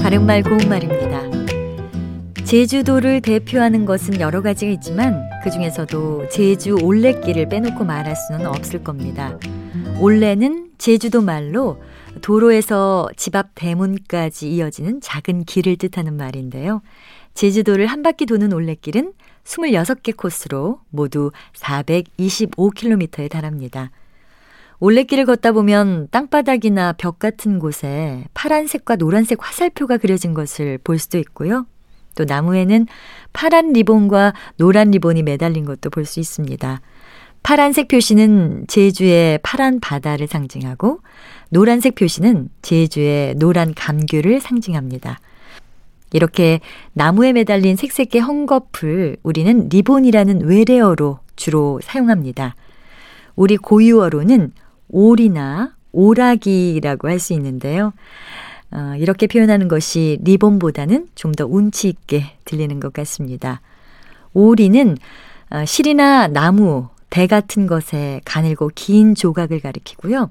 바른말 고운말입니다. 제주도를 대표하는 것은 여러 가지가 있지만 그 중에서도 제주 올레길을 빼놓고 말할 수는 없을 겁니다. 올레는 제주도 말로 도로에서 집 앞 대문까지 이어지는 작은 길을 뜻하는 말인데요. 제주도를 한 바퀴 도는 올레길은 26개 코스로 모두 425km에 달합니다. 올레길을 걷다 보면 땅바닥이나 벽 같은 곳에 파란색과 노란색 화살표가 그려진 것을 볼 수도 있고요. 또 나무에는 파란 리본과 노란 리본이 매달린 것도 볼 수 있습니다. 파란색 표시는 제주의 파란 바다를 상징하고 노란색 표시는 제주의 노란 감귤을 상징합니다. 이렇게 나무에 매달린 색색의 헝겊을 우리는 리본이라는 외래어로 주로 사용합니다. 우리 고유어로는 올이나 오라기라고 할 수 있는데요. 어, 이렇게 표현하는 것이 리본보다는 좀 더 운치 있게 들리는 것 같습니다. 오리는 어, 실이나 나무, 대 같은 것에 가늘고 긴 조각을 가리키고요.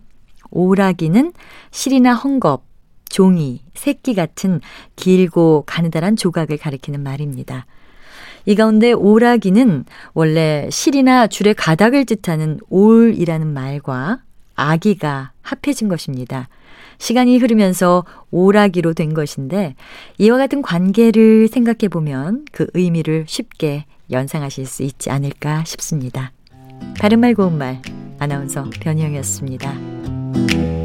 오라기는 실이나 헝겊, 종이, 새끼 같은 길고 가느다란 조각을 가리키는 말입니다. 이 가운데 오라기는 원래 실이나 줄의 가닥을 뜻하는 올이라는 말과 아기가 합해진 것입니다. 시간이 흐르면서 오라기로 된 것인데 이와 같은 관계를 생각해 보면 그 의미를 쉽게 연상하실 수 있지 않을까 싶습니다. 바른말 고운말 아나운서 변희영이었습니다.